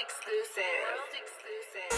exclusive. World exclusive.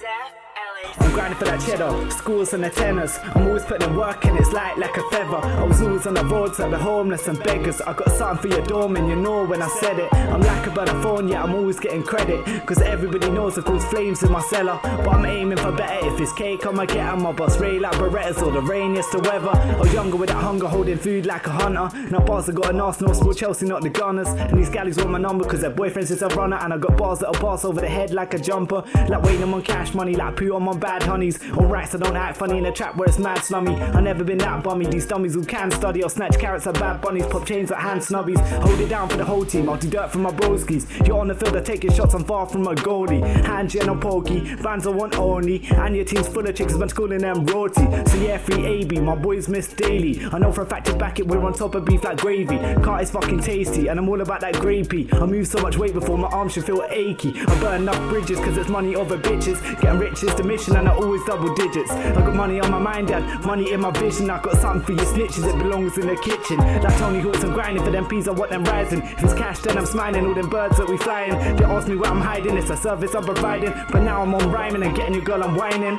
Zeph Ellis. Grinding for that cheddar, schools and the tenors. I'm always putting in work and it's light like a feather. I was always on the roads like the homeless and beggars. I got something for your doorman, you know when I said it. I'm like a phone, yeah, I'm always getting credit. Cause everybody knows I cause flames in my cellar. But I'm aiming for better. If it's cake, I'ma get on my boss. Ray like Berettas or the rain, yes, the weather. Or younger with that hunger, holding food like a hunter. Now bars that got an Arsenal, sport Chelsea, not the Gunners. And these galleys want my number cause their boyfriends is a runner. And I got bars that'll pass over the head like a jumper. Like waiting on cash money, like poo on my bad honeys. Alright, so don't act funny in a trap where it's mad slummy. I never been that bummy. These dummies who can study or snatch carrots at bad bunnies, pop chains like hand snubbies. Hold it down for the whole team. I'll do dirt for my broskies. You're on the field, I taking shots. I'm far from a goalie. Hand gen or pokey, bands I want only. And your team's full of chicks, man, calling them roti. So yeah, free AB, my boys miss daily. I know for a fact to back it, we're on top of beef like gravy. Car is fucking tasty, and I'm all about that gravy. I move so much weight before my arms should feel achy. I burn enough bridges, cause it's money over bitches. Getting rich is the mission, and I always double digits. I got money on my mind, dad, money in my vision. I got something for your snitches, it belongs in the kitchen. Like Tony Hawks, I'm grinding for them peas, I want them rising. If it's cash, then I'm smiling. All them birds that we flying. They ask me where I'm hiding, it's a service I'm providing. But now I'm on rhyming and getting your girl, I'm whining.